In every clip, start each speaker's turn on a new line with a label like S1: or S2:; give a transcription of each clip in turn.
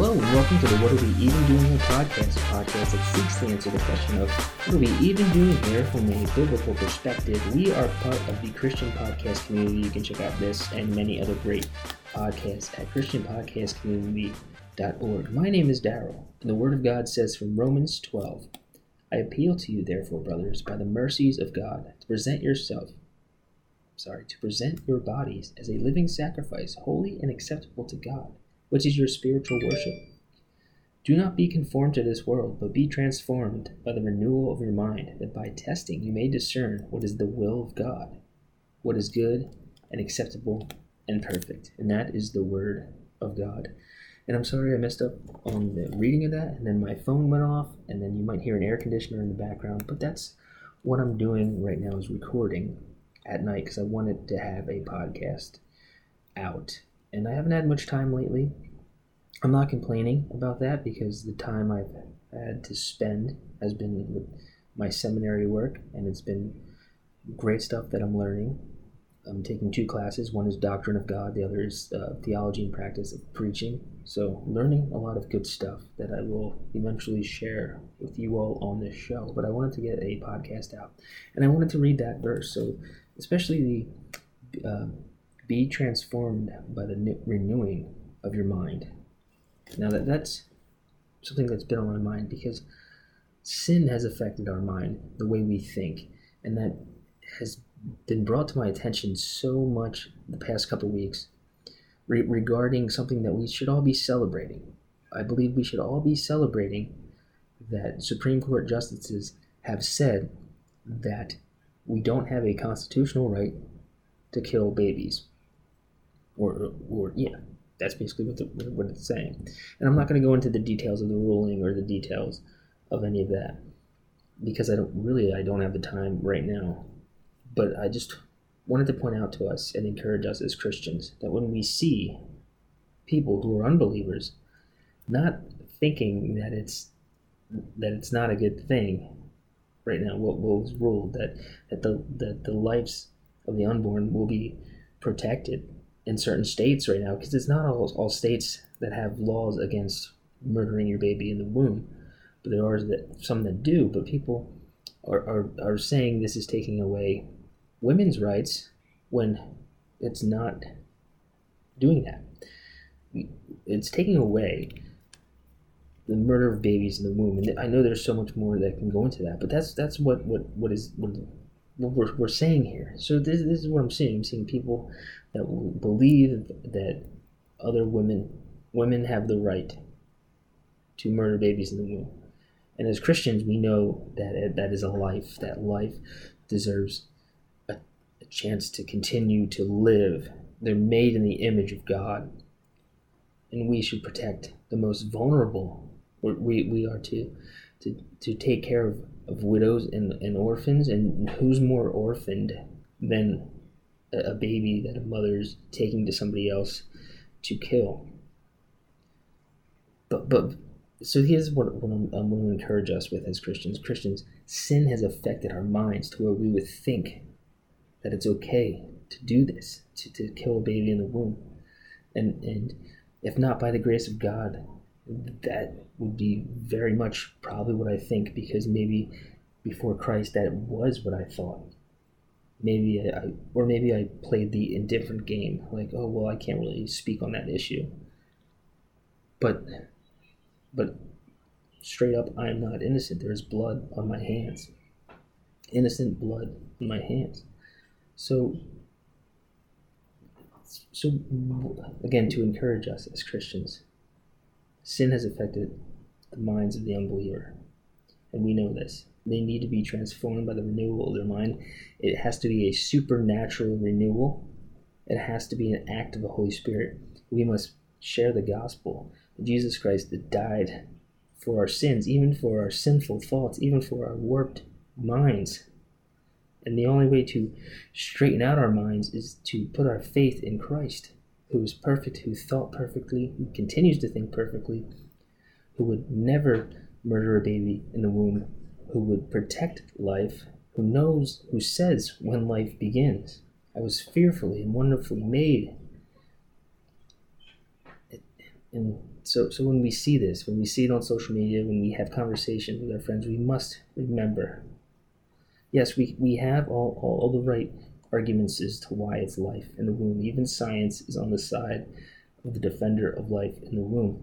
S1: to the What Are We Even Doing Here podcast, podcast that seeks to answer the question of what are we even doing here from a biblical perspective. We are part of the Christian podcast community. You can check out this and many other great podcasts at ChristianPodcastCommunity.org. My name is Daryl, and the Word of God says from Romans 12 I appeal to you, therefore, brothers, by the mercies of God, to present yourself sorry, to present your bodies as a living sacrifice, holy and acceptable to God, which is your spiritual worship. Do not be conformed to this world, but be transformed by the renewal of your mind, that by testing you may discern what is the will of God, what is good and acceptable and perfect. And that is the Word of God. And I'm sorry I messed up on the reading of that, and then my phone went off, and then you might hear an air conditioner in the background, but that's what I'm doing right now is recording at night because I wanted to have a podcast out. And I haven't had much time lately. I'm not complaining about that because the time I've had to spend has been with my seminary work, and it's been great stuff that I'm learning. I'm taking two classes. One is Doctrine of God, the other is uh, Theology and Practice of Preaching. So, learning a lot of good stuff that I will eventually share with you all on this show. But I wanted to get a podcast out, and I wanted to read that verse. So, especially the uh, be transformed by the new, renewing of your mind. Now that that's something that's been on my mind because sin has affected our mind, the way we think, and that has been brought to my attention so much the past couple weeks re- regarding something that we should all be celebrating. I believe we should all be celebrating that Supreme Court justices have said that we don't have a constitutional right to kill babies. Or, or yeah, that's basically what, the, what it's saying. And I'm not going to go into the details of the ruling or the details of any of that because I don't really I don't have the time right now. But I just wanted to point out to us and encourage us as Christians that when we see people who are unbelievers not thinking that it's that it's not a good thing right now what was ruled that that the that the lives of the unborn will be protected in certain states right now because it's not all, all states that have laws against murdering your baby in the womb but there are that some that do but people are, are, are saying this is taking away women's rights when it's not doing that it's taking away the murder of babies in the womb. And I know there's so much more that can go into that, but that's that's what what what is what, what we're, we're saying here. So this, this is what I'm seeing. I'm seeing people that believe that other women women have the right to murder babies in the womb. And as Christians, we know that that is a life. That life deserves a, a chance to continue to live. They're made in the image of God, and we should protect the most vulnerable we, we are to, to, to take care of, of widows and, and orphans, and who's more orphaned than a, baby that a mother's taking to somebody else to kill? But, but so here's what, what I'm, I'm going to encourage us with as Christians. Christians, sin has affected our minds to where we would think that it's okay to do this, to, to kill a baby in the womb. And, and if not by the grace of God, that would be very much probably what I think because maybe before Christ that was what I thought. Maybe I, or maybe I played the indifferent game, like, oh well, I can't really speak on that issue. But, but straight up, I am not innocent. There's blood on my hands, innocent blood in my hands. So, so again, to encourage us as Christians, Sin has affected the minds of the unbeliever, and we know this. They need to be transformed by the renewal of their mind. It has to be a supernatural renewal. It has to be an act of the Holy Spirit. We must share the gospel. Of Jesus Christ that died for our sins, even for our sinful thoughts, even for our warped minds. And the only way to straighten out our minds is to put our faith in Christ who is perfect, who thought perfectly, who continues to think perfectly, who would never murder a baby in the womb, who would protect life, who knows, who says when life begins. I was fearfully and wonderfully made. And so so when we see this, when we see it on social media, when we have conversations with our friends, we must remember. Yes, we, we have all, all, all the right arguments as to why it's life in the womb. Even science is on the side of the defender of life in the womb.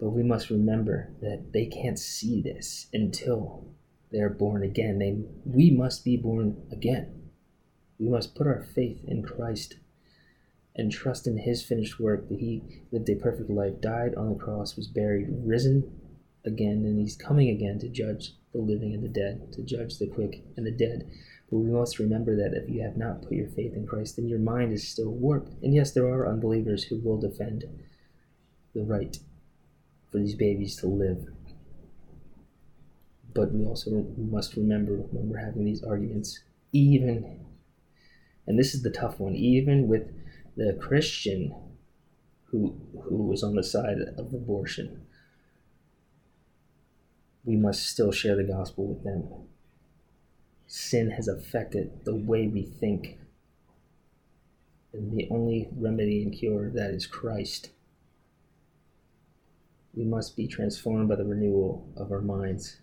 S1: But we must remember that they can't see this until they're born again. They, we must be born again. We must put our faith in Christ and trust in his finished work that he lived a perfect life, died on the cross, was buried, risen again, and he's coming again to judge the living and the dead, to judge the quick and the dead. But we must remember that if you have not put your faith in Christ, then your mind is still warped. And yes, there are unbelievers who will defend the right for these babies to live. But we also must remember when we're having these arguments, even, and this is the tough one, even with the Christian who who was on the side of abortion, we must still share the gospel with them. Sin has affected the way we think. And the only remedy and cure that is Christ. We must be transformed by the renewal of our minds.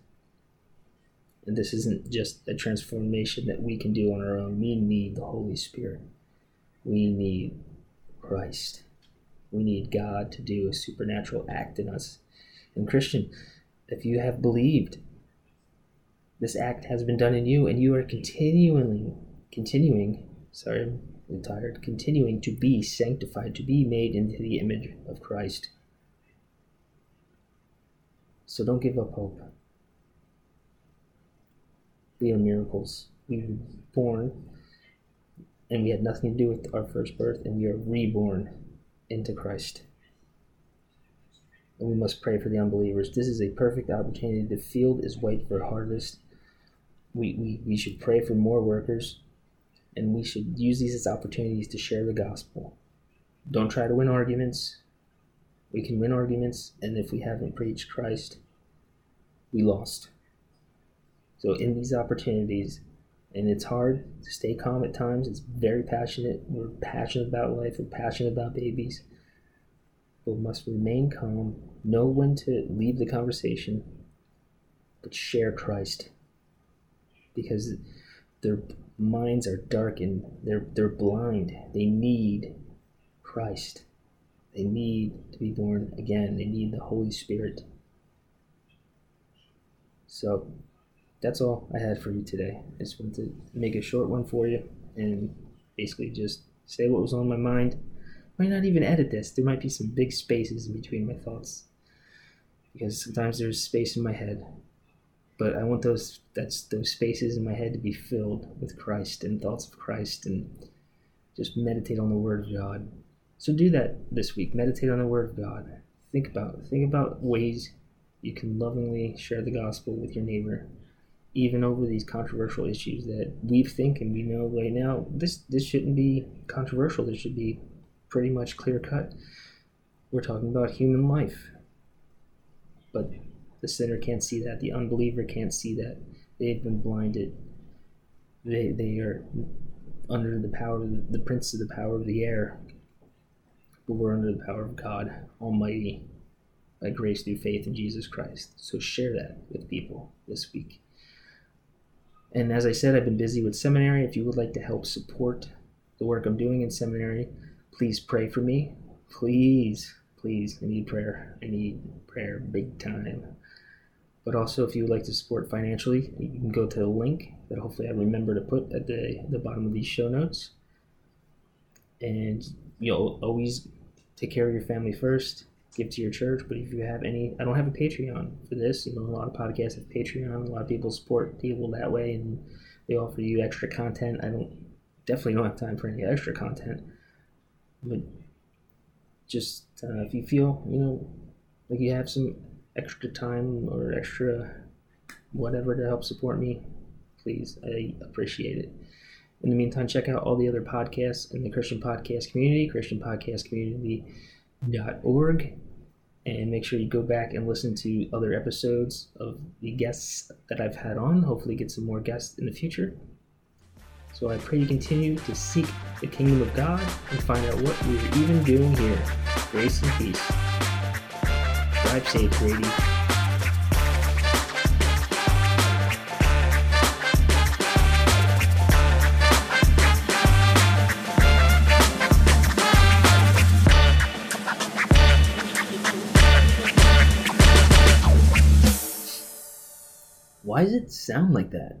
S1: And this isn't just a transformation that we can do on our own. We need the Holy Spirit. We need Christ. We need God to do a supernatural act in us. And Christian, if you have believed, this act has been done in you, and you are continually, continuing, sorry, I'm tired, continuing to be sanctified, to be made into the image of Christ. So don't give up hope. We are miracles. We were born, and we had nothing to do with our first birth, and we are reborn into Christ and we must pray for the unbelievers. This is a perfect opportunity. The field is white for harvest. We, we, we should pray for more workers, and we should use these as opportunities to share the gospel. Don't try to win arguments. We can win arguments, and if we haven't preached Christ, we lost. So, in these opportunities, and it's hard to stay calm at times, it's very passionate. We're passionate about life, we're passionate about babies but must remain calm, know when to leave the conversation, but share Christ. Because their minds are darkened, they're, they're blind. They need Christ. They need to be born again, they need the Holy Spirit. So that's all I had for you today. I just wanted to make a short one for you and basically just say what was on my mind might not even edit this. There might be some big spaces in between my thoughts because sometimes there's space in my head. But I want those that's those spaces in my head to be filled with Christ and thoughts of Christ and just meditate on the Word of God. So do that this week. Meditate on the Word of God. Think about think about ways you can lovingly share the gospel with your neighbor, even over these controversial issues that we think and we know right now. This this shouldn't be controversial. This should be pretty much clear cut. We're talking about human life. But the sinner can't see that. The unbeliever can't see that. They've been blinded. They, they are under the power of the, the prince of the power of the air. But we're under the power of God Almighty by grace through faith in Jesus Christ. So share that with people this week. And as I said, I've been busy with seminary. If you would like to help support the work I'm doing in seminary, please pray for me. Please, please. I need prayer. I need prayer big time. But also, if you would like to support financially, you can go to the link that hopefully I remember to put at the, the bottom of these show notes. And you'll always take care of your family first, give to your church. But if you have any, I don't have a Patreon for this. You know, a lot of podcasts have Patreon. A lot of people support people that way, and they offer you extra content. I don't definitely don't have time for any extra content but just uh, if you feel you know like you have some extra time or extra whatever to help support me please i appreciate it in the meantime check out all the other podcasts in the christian podcast community christianpodcastcommunity.org and make sure you go back and listen to other episodes of the guests that i've had on hopefully get some more guests in the future so I pray you continue to seek the kingdom of God and find out what we are even doing here. Grace and peace. Drive safe, Grady. It sound like that?